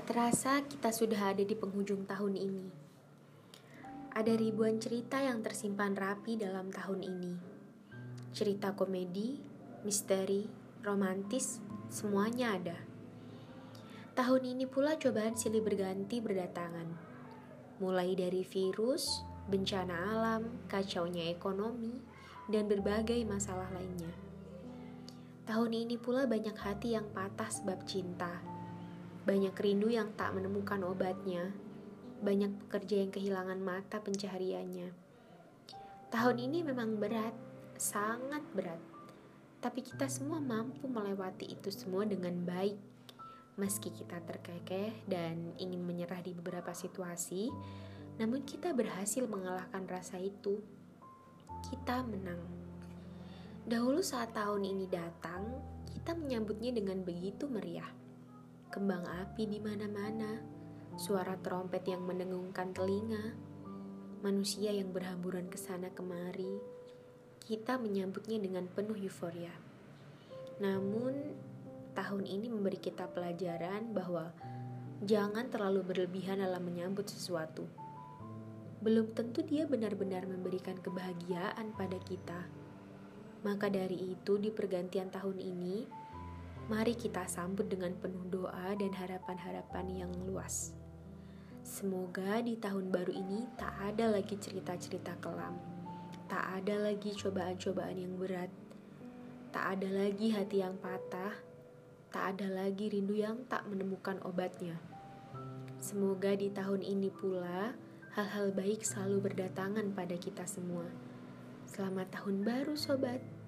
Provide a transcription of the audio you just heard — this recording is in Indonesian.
Tak terasa kita sudah ada di penghujung tahun ini. Ada ribuan cerita yang tersimpan rapi dalam tahun ini. Cerita komedi, misteri, romantis, semuanya ada. Tahun ini pula cobaan silih berganti berdatangan. Mulai dari virus, bencana alam, kacaunya ekonomi, dan berbagai masalah lainnya. Tahun ini pula banyak hati yang patah sebab cinta. Banyak rindu yang tak menemukan obatnya. Banyak pekerja yang kehilangan mata pencahariannya. Tahun ini memang berat, sangat berat. Tapi kita semua mampu melewati itu semua dengan baik. Meski kita terkekeh dan ingin menyerah di beberapa situasi, namun kita berhasil mengalahkan rasa itu kita menang. Dahulu saat tahun ini datang, kita menyambutnya dengan begitu meriah. Kembang api di mana-mana, suara trompet yang mendengungkan telinga, manusia yang berhamburan ke sana kemari. Kita menyambutnya dengan penuh euforia. Namun, tahun ini memberi kita pelajaran bahwa jangan terlalu berlebihan dalam menyambut sesuatu belum tentu dia benar-benar memberikan kebahagiaan pada kita. Maka dari itu, di pergantian tahun ini, mari kita sambut dengan penuh doa dan harapan-harapan yang luas. Semoga di tahun baru ini tak ada lagi cerita-cerita kelam, tak ada lagi cobaan-cobaan yang berat, tak ada lagi hati yang patah, tak ada lagi rindu yang tak menemukan obatnya. Semoga di tahun ini pula hal-hal baik selalu berdatangan pada kita semua. Selamat tahun baru, sobat!